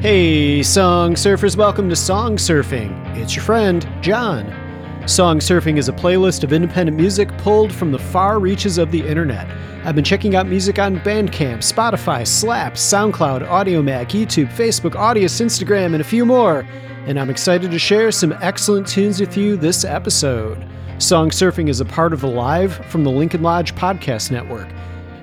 Hey, song surfers, welcome to Song Surfing. It's your friend, John. Song Surfing is a playlist of independent music pulled from the far reaches of the internet. I've been checking out music on Bandcamp, Spotify, Slap, SoundCloud, Audiomack, YouTube, Facebook, Audius, Instagram, and a few more. And I'm excited to share some excellent tunes with you this episode. Song Surfing is a part of the Live from the Lincoln Lodge Podcast Network.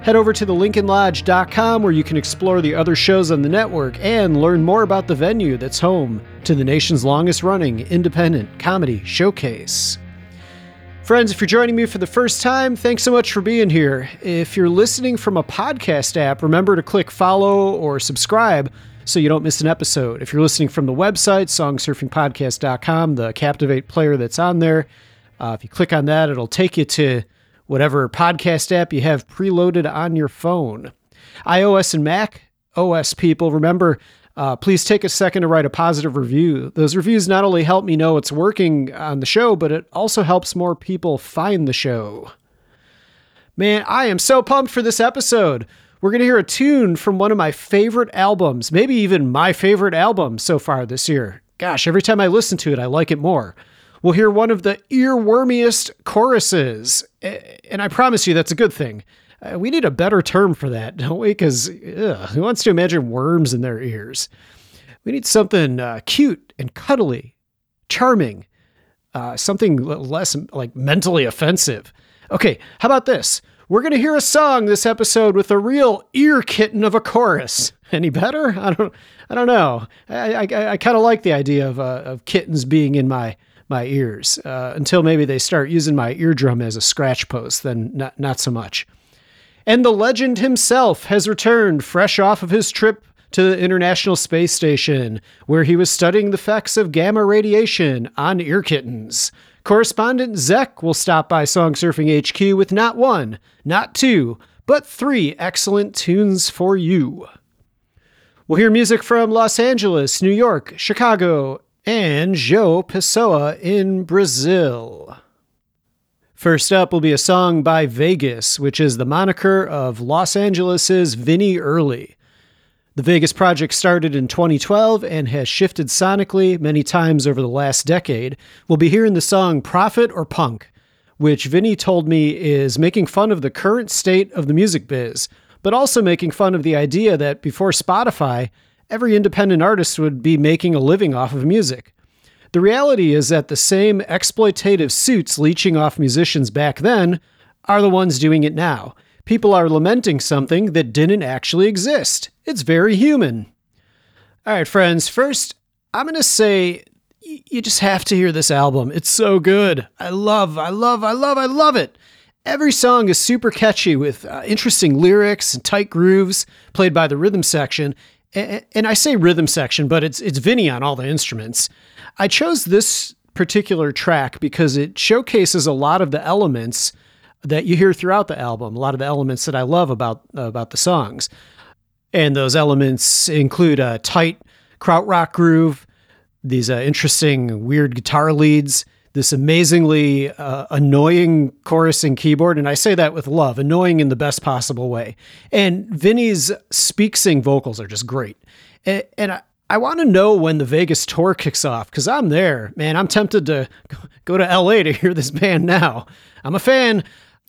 Head over to thelincolnlodge.com where you can explore the other shows on the network and learn more about the venue that's home to the nation's longest running independent comedy showcase. Friends, if you're joining me for the first time, thanks so much for being here. If you're listening from a podcast app, remember to click follow or subscribe so you don't miss an episode. If you're listening from the website, songsurfingpodcast.com, the Captivate player that's on there, uh, if you click on that, it'll take you to whatever podcast app you have preloaded on your phone. iOS and Mac OS people, remember, uh, please take a second to write a positive review. Those reviews not only help me know it's working on the show, but it also helps more people find the show. Man, I am so pumped for this episode. We're going to hear a tune from one of my favorite albums, maybe even my favorite album so far this year. Gosh, every time I listen to it, I like it more we'll hear one of the earwormiest choruses. And I promise you, that's a good thing. Uh, we need a better term for that, don't we? Because who wants to imagine worms in their ears? We need something uh, cute and cuddly, charming, uh, something less like mentally offensive. Okay, how about this? We're going to hear a song this episode with a real ear kitten of a chorus. Any better? I don't. I don't know. I I, I kind of like the idea of uh, of kittens being in my my ears uh, until maybe they start using my eardrum as a scratch post. Then not not so much. And the legend himself has returned, fresh off of his trip to the International Space Station, where he was studying the effects of gamma radiation on ear kittens. Correspondent Zek will stop by Song Surfing HQ with not one, not two, but three excellent tunes for you. We'll hear music from Los Angeles, New York, Chicago, and João Pessoa in Brazil. First up will be a song by Vaguess, which is the moniker of Los Angeles's Vinny Early. The Vaguess project started in 2012 and has shifted sonically many times over the last decade. We'll be hearing the song Profit or Punk, which Vinny told me is making fun of the current state of the music biz, but also making fun of the idea that before Spotify, every independent artist would be making a living off of music. The reality is that the same exploitative suits leeching off musicians back then are the ones doing it now. People are lamenting something that didn't actually exist. It's very human. All right, friends, first, I'm going to say you just have to hear this album. It's so good. I love, I love, I love, I love it. Every song is super catchy with uh, interesting lyrics and tight grooves played by the rhythm section, and I say rhythm section, but it's it's Vinny on all the instruments. I chose this particular track because it showcases a lot of the elements that you hear throughout the album, a lot of the elements that I love about uh, about the songs. And those elements include a tight krautrock groove, these uh, interesting weird guitar leads, this amazingly uh, annoying chorus and keyboard. And I say that with love, annoying in the best possible way. And Vinny's speak sing vocals are just great. And, and I, I want to know when the Vaguess tour kicks off because I'm there, man. I'm tempted to go to LA to hear this band now. I'm a fan.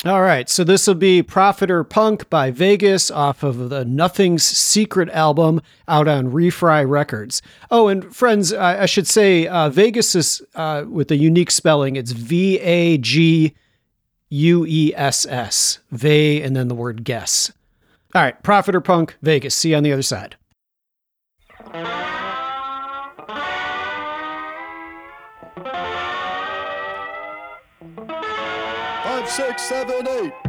All right, so this will be Profit or Punk by Vaguess off of the Nothing's Secret album out on Refry Records. Oh, and friends, I, I should say uh, Vaguess is uh, with a unique spelling. It's V A G U E S S. Ve and then the word guess. All right, Profit or Punk, Vaguess. See you on the other side. Six, seven, eight.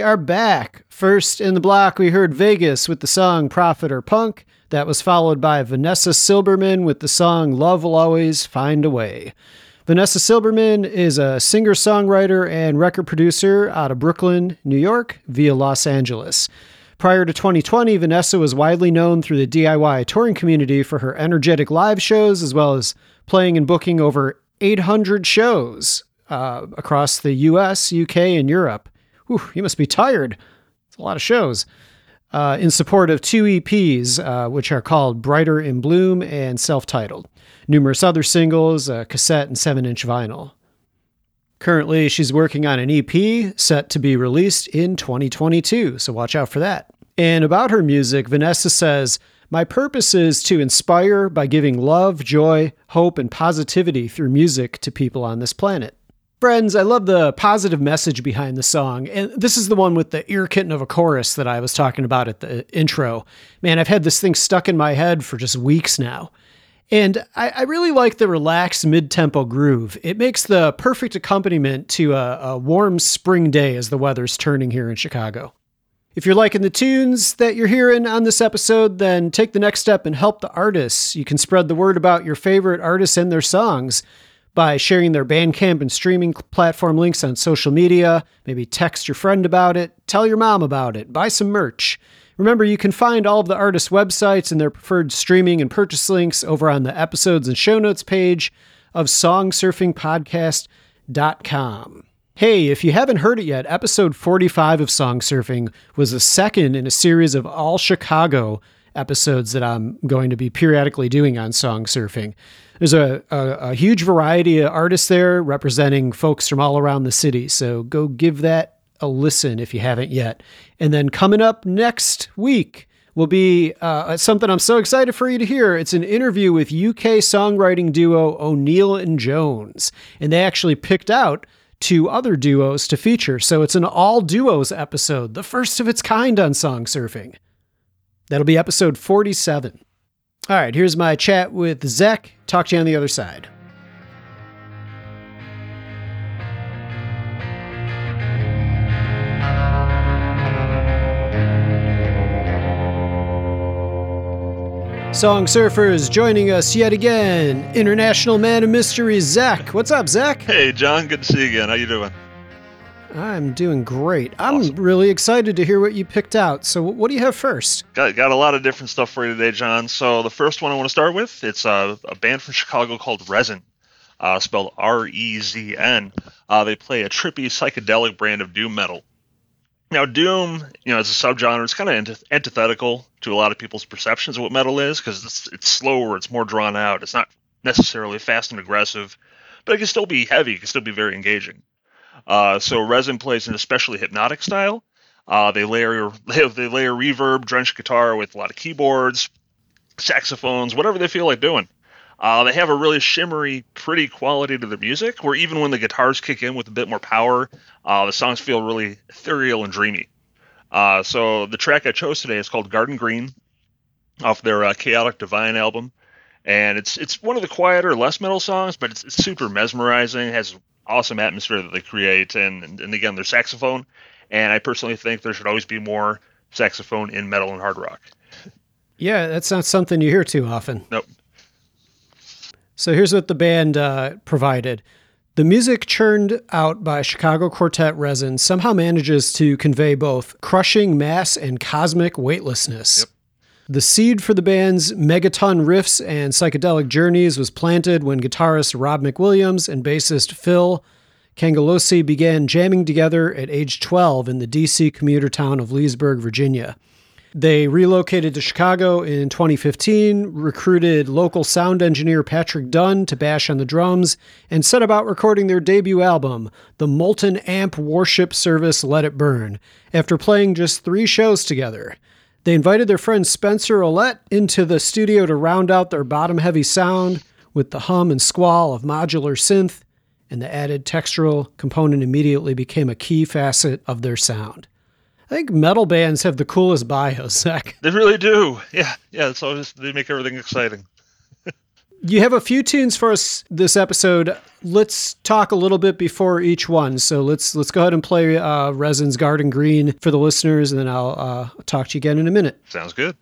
We are back. First in the block, we heard Vaguess with the song Profit or Punk. That was followed by Vanessa Silberman with the song Love Will Always Find a Way. Vanessa Silberman is a singer songwriter and record producer out of Brooklyn, New York, via Los Angeles. Prior to 2020, Vanessa was widely known through the DIY touring community for her energetic live shows, as well as playing and booking over 800 shows uh, across the US, UK, and Europe. Whew, you must be tired. It's a lot of shows. Uh, in support of two EPs, uh, which are called Brighter in Bloom and self titled. Numerous other singles, a cassette, and 7 inch vinyl. Currently, she's working on an EP set to be released in 2022, so watch out for that. And about her music, Vanessa says, My purpose is to inspire by giving love, joy, hope, and positivity through music to people on this planet. Friends, I love the positive message behind the song. And this is the one with the ear kitten of a chorus that I was talking about at the intro. Man, I've had this thing stuck in my head for just weeks now. And I, I really like the relaxed mid tempo groove. It makes the perfect accompaniment to a, a warm spring day as the weather's turning here in Chicago. If you're liking the tunes that you're hearing on this episode, then take the next step and help the artists. You can spread the word about your favorite artists and their songs by sharing their Bandcamp and streaming platform links on social media. Maybe text your friend about it, tell your mom about it, buy some merch. Remember, you can find all of the artists' websites and their preferred streaming and purchase links over on the episodes and show notes page of songsurfingpodcast.com. Hey, if you haven't heard it yet, episode 45 of Song Surfing was the second in a series of all Chicago episodes that I'm going to be periodically doing on Song Surfing. There's a, a, a, huge variety of artists there representing folks from all around the city, so go give that a listen if you haven't yet. And then coming up next week will be uh, something I'm so excited for you to hear. It's an interview with UK songwriting duo O'Neill and Jones, and they actually picked out two other duos to feature. So it's an all duos episode, the first of its kind on song surfing. That'll be episode 47. All right, here's my chat with Zach. Talk to you on the other side. Song Surfers joining us yet again. International Man of Mystery, Zach. What's up, Zach? Hey, John. Good to see you again. How you doing? I'm doing great. I'm really excited to hear what you picked out. So, what do you have first? Got, got a lot of different stuff for you today, John. So the first one I want to start with, it's a, a band from Chicago called REZN, uh, spelled R-E-Z-N. Uh, they play a trippy psychedelic brand of doom metal. Now, doom, you know, as a subgenre, it's kind of antith- antithetical to a lot of people's perceptions of what metal is because it's, it's slower, it's more drawn out, it's not necessarily fast and aggressive, but it can still be heavy, it can still be very engaging. Uh, so REZN plays an especially hypnotic style. Uh, they layer they, layer reverb, drenched guitar with a lot of keyboards, saxophones, whatever they feel like doing. Uh, they have a really shimmery, pretty quality to their music, where even when the guitars kick in with a bit more power, uh, the songs feel really ethereal and dreamy. Uh, so the track I chose today is called Garden Green, off their uh, Chaotic Divine album, and it's it's one of the quieter, less metal songs, but it's, it's super mesmerizing. Has awesome atmosphere that they create, and, and and again, their saxophone. And I personally think there should always be more saxophone in metal and hard rock. Yeah, that's not something you hear too often. Nope. So here's what the band uh, provided. The music churned out by Chicago quartet REZN somehow manages to convey both crushing mass and cosmic weightlessness. Yep. The seed for the band's megaton riffs and psychedelic journeys was planted when guitarist Rob McWilliams and bassist Phil Cangelosi began jamming together at age 12 in the DC commuter town of Leesburg, Virginia. They relocated to Chicago in 2015, recruited local sound engineer Patrick Dunn to bash on the drums, and set about recording their debut album, the Molten Amp Warship Service Let It Burn, after playing just three shows together. They invited their friend Spencer Ouellette into the studio to round out their bottom heavy sound with the hum and squall of modular synth, and the added textural component immediately became a key facet of their sound. I think metal bands have the coolest bios, Zach. They really do. Yeah, yeah. It's always they make everything exciting. You have a few tunes for us this episode. Let's talk a little bit before each one. So let's let's go ahead and play uh, REZN's Garden Green for the listeners, and then I'll uh, talk to you again in a minute. Sounds good.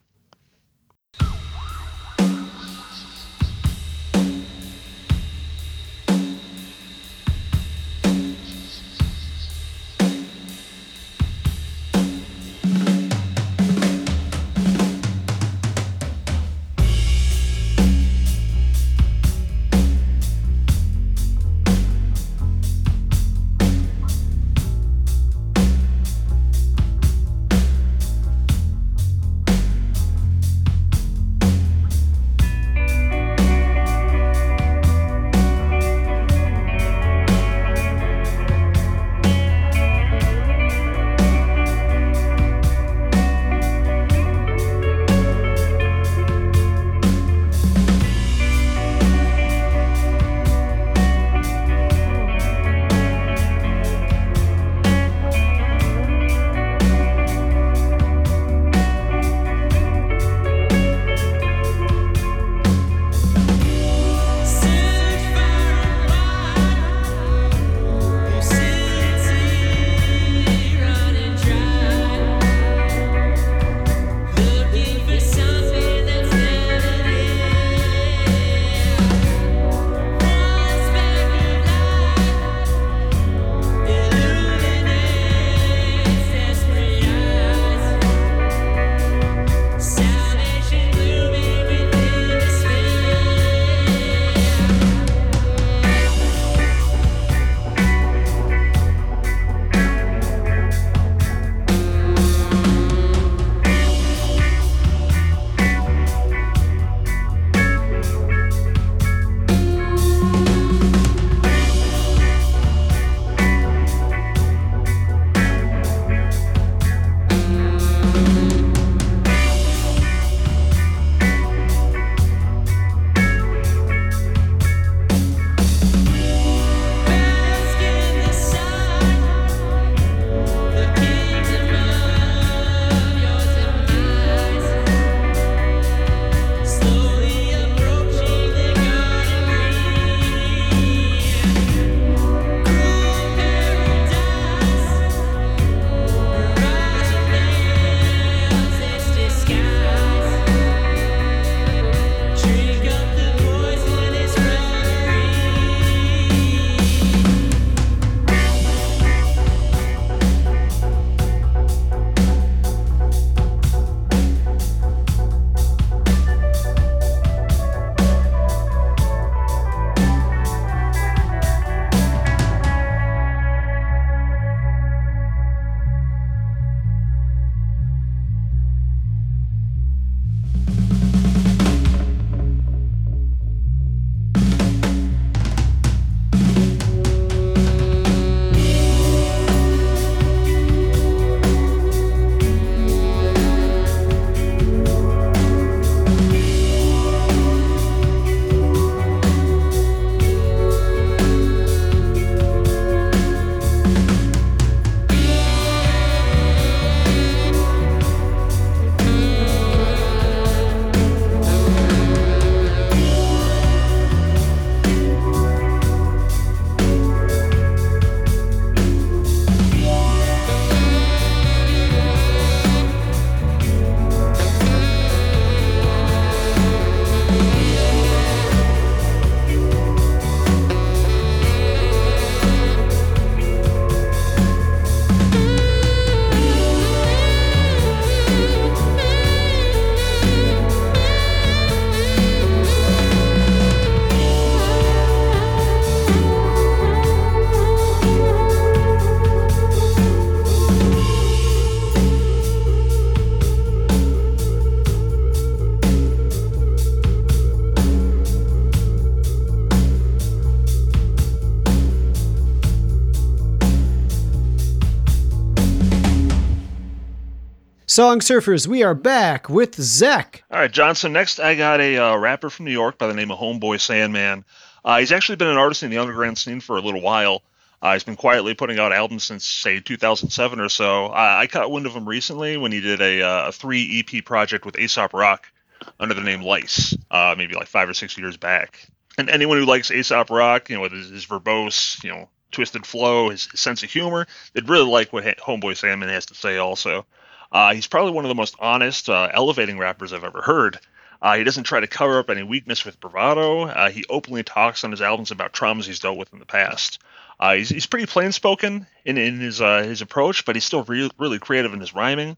Song Surfers, we are back with Zek. All right, Johnson. Next, I got a uh, rapper from New York by the name of Homeboy Sandman. Uh, he's actually been an artist in the underground scene for a little while. Uh, he's been quietly putting out albums since, say, 2007 or so. I, I caught wind of him recently when he did a, uh, a three EP project with Aesop Rock under the name Lice, uh, maybe like five or six years back. And anyone who likes Aesop Rock, you know, with his, his verbose, you know, twisted flow, his, his sense of humor, they'd really like what Ha- Homeboy Sandman has to say also. Uh, he's probably one of the most honest, uh, elevating rappers I've ever heard. Uh, he doesn't try to cover up any weakness with bravado. Uh, he openly talks on his albums about traumas he's dealt with in the past. Uh, he's, he's pretty plain spoken in, in his uh, his approach, but he's still re- really creative in his rhyming.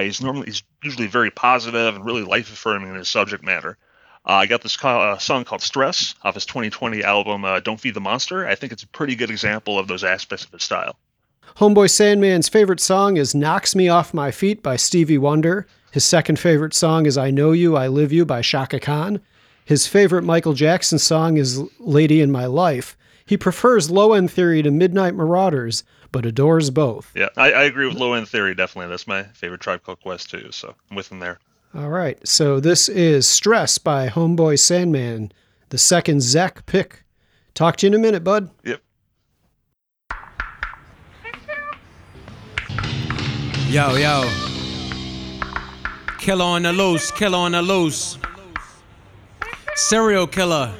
He's normally he's usually very positive and really life affirming in his subject matter. I got this song called "Stress" off his 2020 album "Don't Feed the Monster." I think it's a pretty good example of those aspects of his style. Homeboy Sandman's favorite song is Knocks Me Off My Feet by Stevie Wonder. His second favorite song is I Know You, I Live You by Chaka Khan. His favorite Michael Jackson song is Lady in My Life. He prefers Low End Theory to Midnight Marauders, but adores both. Yeah, I, I agree with Low End Theory. Definitely, that's my favorite Tribe Called Quest too. So I'm with him there. All right, so this is Stress by Homeboy Sandman, the second Zach pick. Talk to you in a minute, bud. Yep. Yo, yo. Killer on the loose, killer on the loose. Serial killer.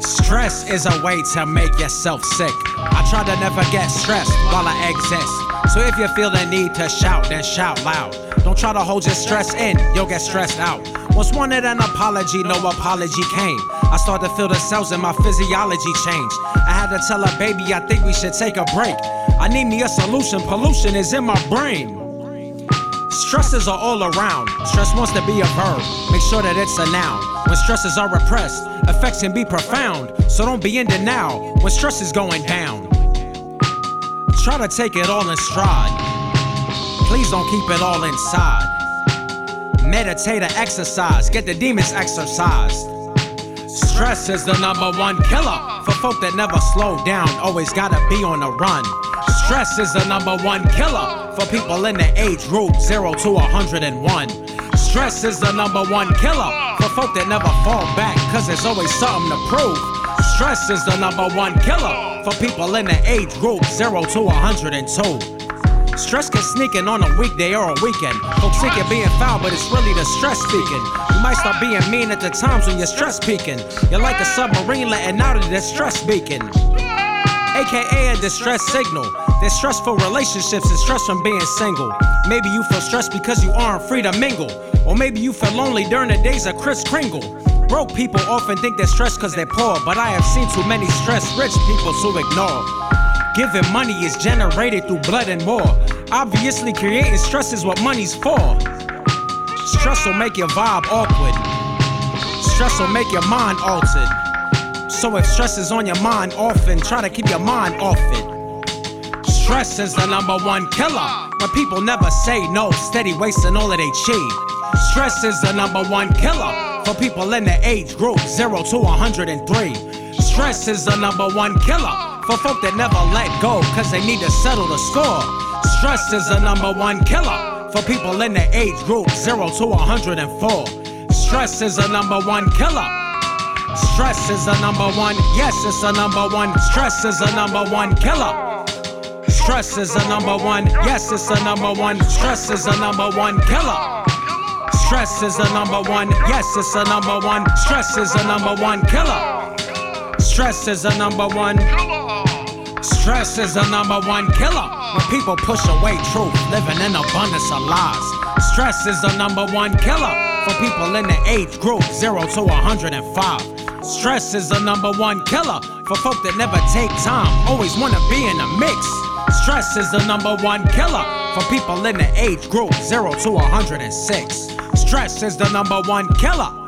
Stress is a way to make yourself sick. I try to never get stressed while I exist. So if you feel the need to shout, then shout loud. Don't try to hold your stress in, you'll get stressed out. Once wanted an apology, no apology came. I started to feel the cells in my physiology change. I had to tell her, baby, I think we should take a break. I need me a solution, pollution is in my brain. Stresses are all around. Stress wants to be a verb. Make sure that it's a noun. When stresses are repressed, effects can be profound. So don't be in denial when stress is going down. Try to take it all in stride. Please don't keep it all inside. Meditate or exercise. Get the demons exorcised. Stress is the number one killer for folk that never slow down, always gotta be on the run. Stress is the number one killer for people in the age group 0 to 101. Stress is the number one killer for folk that never fall back, cause there's always something to prove. Stress is the number one killer for people in the age group 0 to 102. Stress can sneak in on a weekday or a weekend. Folks think you're being foul, but it's really the stress speaking. You might start being mean at the times when you're stress peaking. You're like a submarine letting out of that stress beacon. AKA a distress signal. There's stressful relationships and stress from being single. Maybe you feel stressed because you aren't free to mingle. Or maybe you feel lonely during the days of Kris Kringle. Broke people often think they're stressed because they're poor, but I have seen too many stressed rich people to ignore. Giving money is generated through blood and war. Obviously, creating stress is what money's for. Stress will make your vibe awkward. Stress will make your mind altered. So if stress is on your mind often, try to keep your mind off it. Stress is the number one killer. but people never say no, steady wasting all of they chi. Stress is the number one killer for people in the age group 0 to 103. Stress is the number one killer for folk that never let go cause they need to settle the score. Stress is the number one killer for people in the age group 0 to 104. Stress is the number one killer. Stress is the number one, yes, it's the number one. Stress is the number one killer. Stress is the number one, yes, it's the number one. Stress is the number one killer. Stress is the number one, yes, it's the number one. Stress is the number one killer. Stress is the number one. Stress is the number one killer. When people push away truth, living in abundance of lies. Stress is the number one killer for people in the age group 0 to 105. Stress is the number one killer for folk that never take time, always wanna be in the mix. Stress is the number one killer for people in the age group 0 to 106. Stress is the number one killer.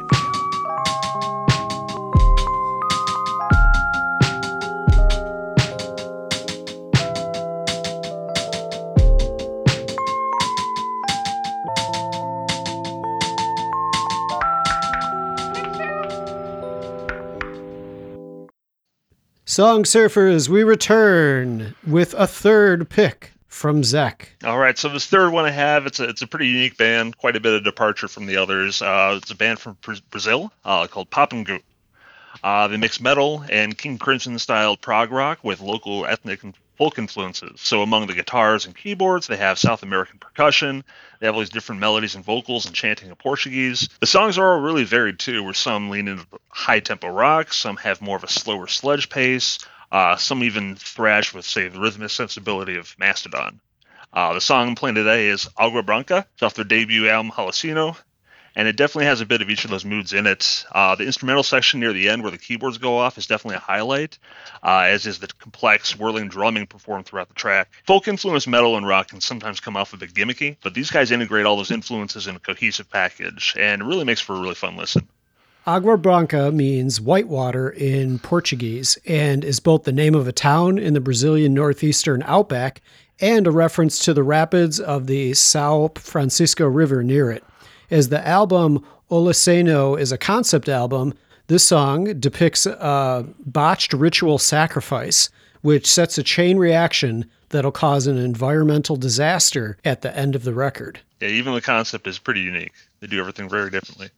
Song Surfers, we return with a third pick from Zek. All right, so this third one I have, it's a, it's a pretty unique band, quite a bit of departure from the others. Uh, it's a band from Bra- Brazil uh, called Papangu. Uh, they mix metal and King Crimson style prog rock with local ethnic folk influences. So among the guitars and keyboards, they have South American percussion. They have all these different melodies and vocals and chanting in Portuguese. The songs are all really varied too, where some lean into high tempo rock, some have more of a slower sledge pace, uh, some even thrash with, say, the rhythmic sensibility of Mastodon. Uh, the song I'm playing today is Agua Branca. It's off their debut album, Holoceno and it definitely has a bit of each of those moods in it. Uh, the instrumental section near the end, where the keyboards go off, is definitely a highlight, uh, as is the complex whirling drumming performed throughout the track. Folk influenced metal and rock can sometimes come off a bit gimmicky, but these guys integrate all those influences in a cohesive package, and it really makes for a really fun listen. Agua Branca means white water in Portuguese and is both the name of a town in the Brazilian northeastern outback and a reference to the rapids of the Sao Francisco River near it. As the album Holoceno is a concept album, this song depicts a botched ritual sacrifice, which sets a chain reaction that'll cause an environmental disaster at the end of the record. Yeah, even the concept is pretty unique. They do everything very differently.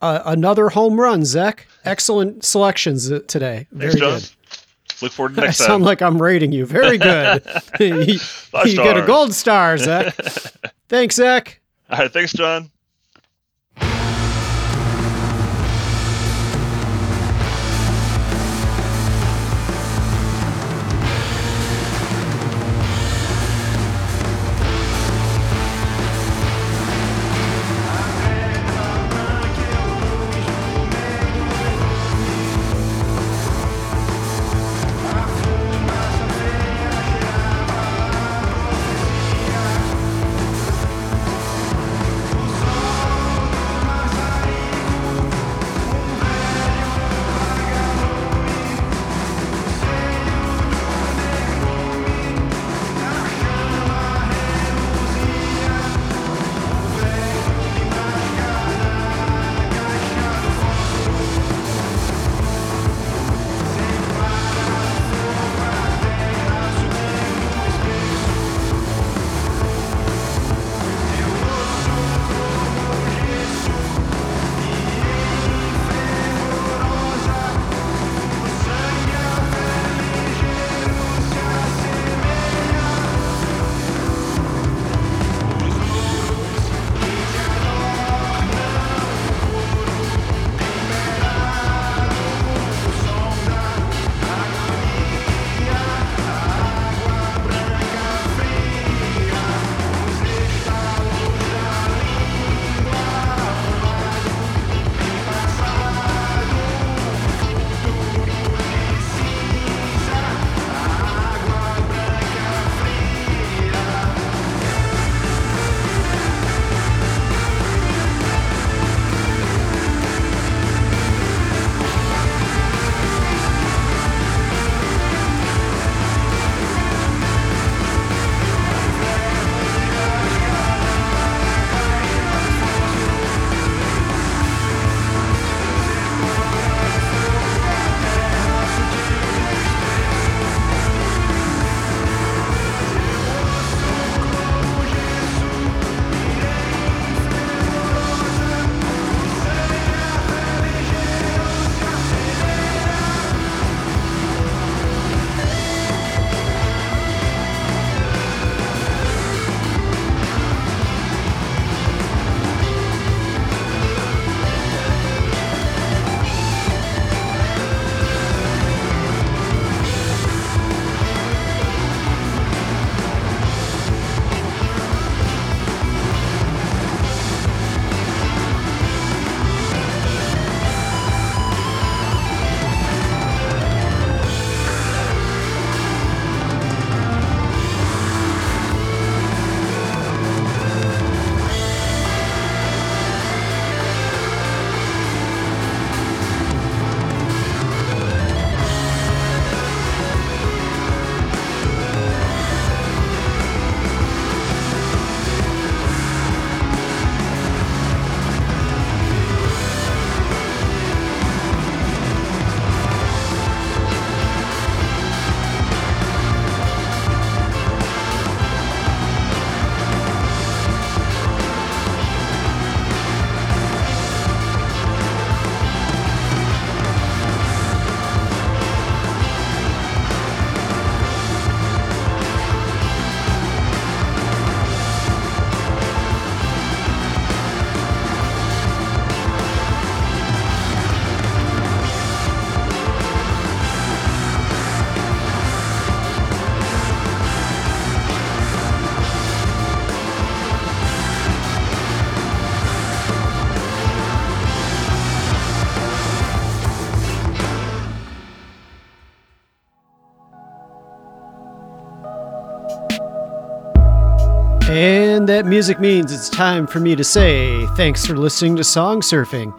Uh, another home run, Zach. Excellent selections uh, today. Very Thanks, John. good. Look forward to next I next sound like I'm rating you. Very good. you you get a gold star, Zach. Thanks, Zach. All right, thanks, John. That music means it's time for me to say thanks for listening to Song Surfing.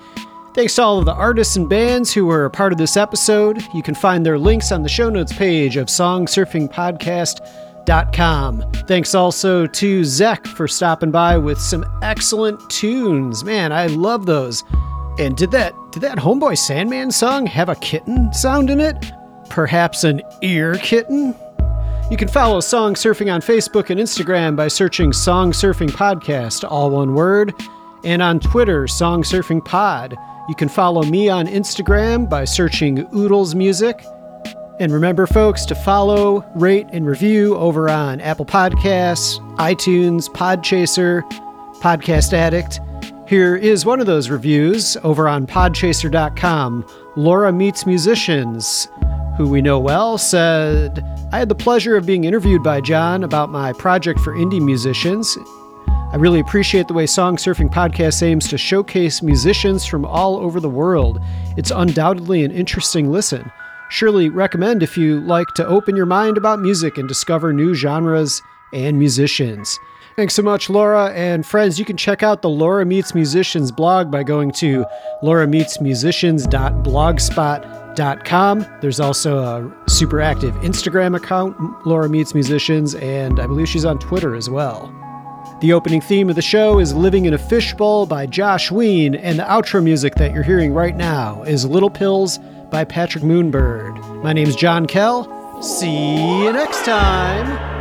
Thanks to all of the artists and bands who were a part of this episode. You can find their links on the show notes page of songsurfingpodcast.com. Thanks also to Zek for stopping by with some excellent tunes. Man, I love those. And did that did that Homeboy Sandman song have a kitten sound in it? Perhaps an ear kitten? You can follow Song Surfing on Facebook and Instagram by searching Song Surfing Podcast, all one word, and on Twitter, Song Surfing Pod. You can follow me on Instagram by searching Oodles Music. And remember, folks, to follow, rate, and review over on Apple Podcasts, iTunes, Podchaser, Podcast Addict. Here is one of those reviews over on podchaser.com. Laura Meets Musicians, who we know well, said, I had the pleasure of being interviewed by John about my project for indie musicians. I really appreciate the way Song Surfing Podcast aims to showcase musicians from all over the world. It's undoubtedly an interesting listen. Surely recommend if you like to open your mind about music and discover new genres and musicians. Thanks so much, Laura. And friends, you can check out the Laura Meets Musicians blog by going to laurameetsmusicians.blogspot.com. There's also a super active Instagram account, Laura Meets Musicians, and I believe she's on Twitter as well. The opening theme of the show is Living in a Fishbowl by Josh Ween, and the outro music that you're hearing right now is Little Pills by Patrick Moonbird. My name's John Kell. See you next time.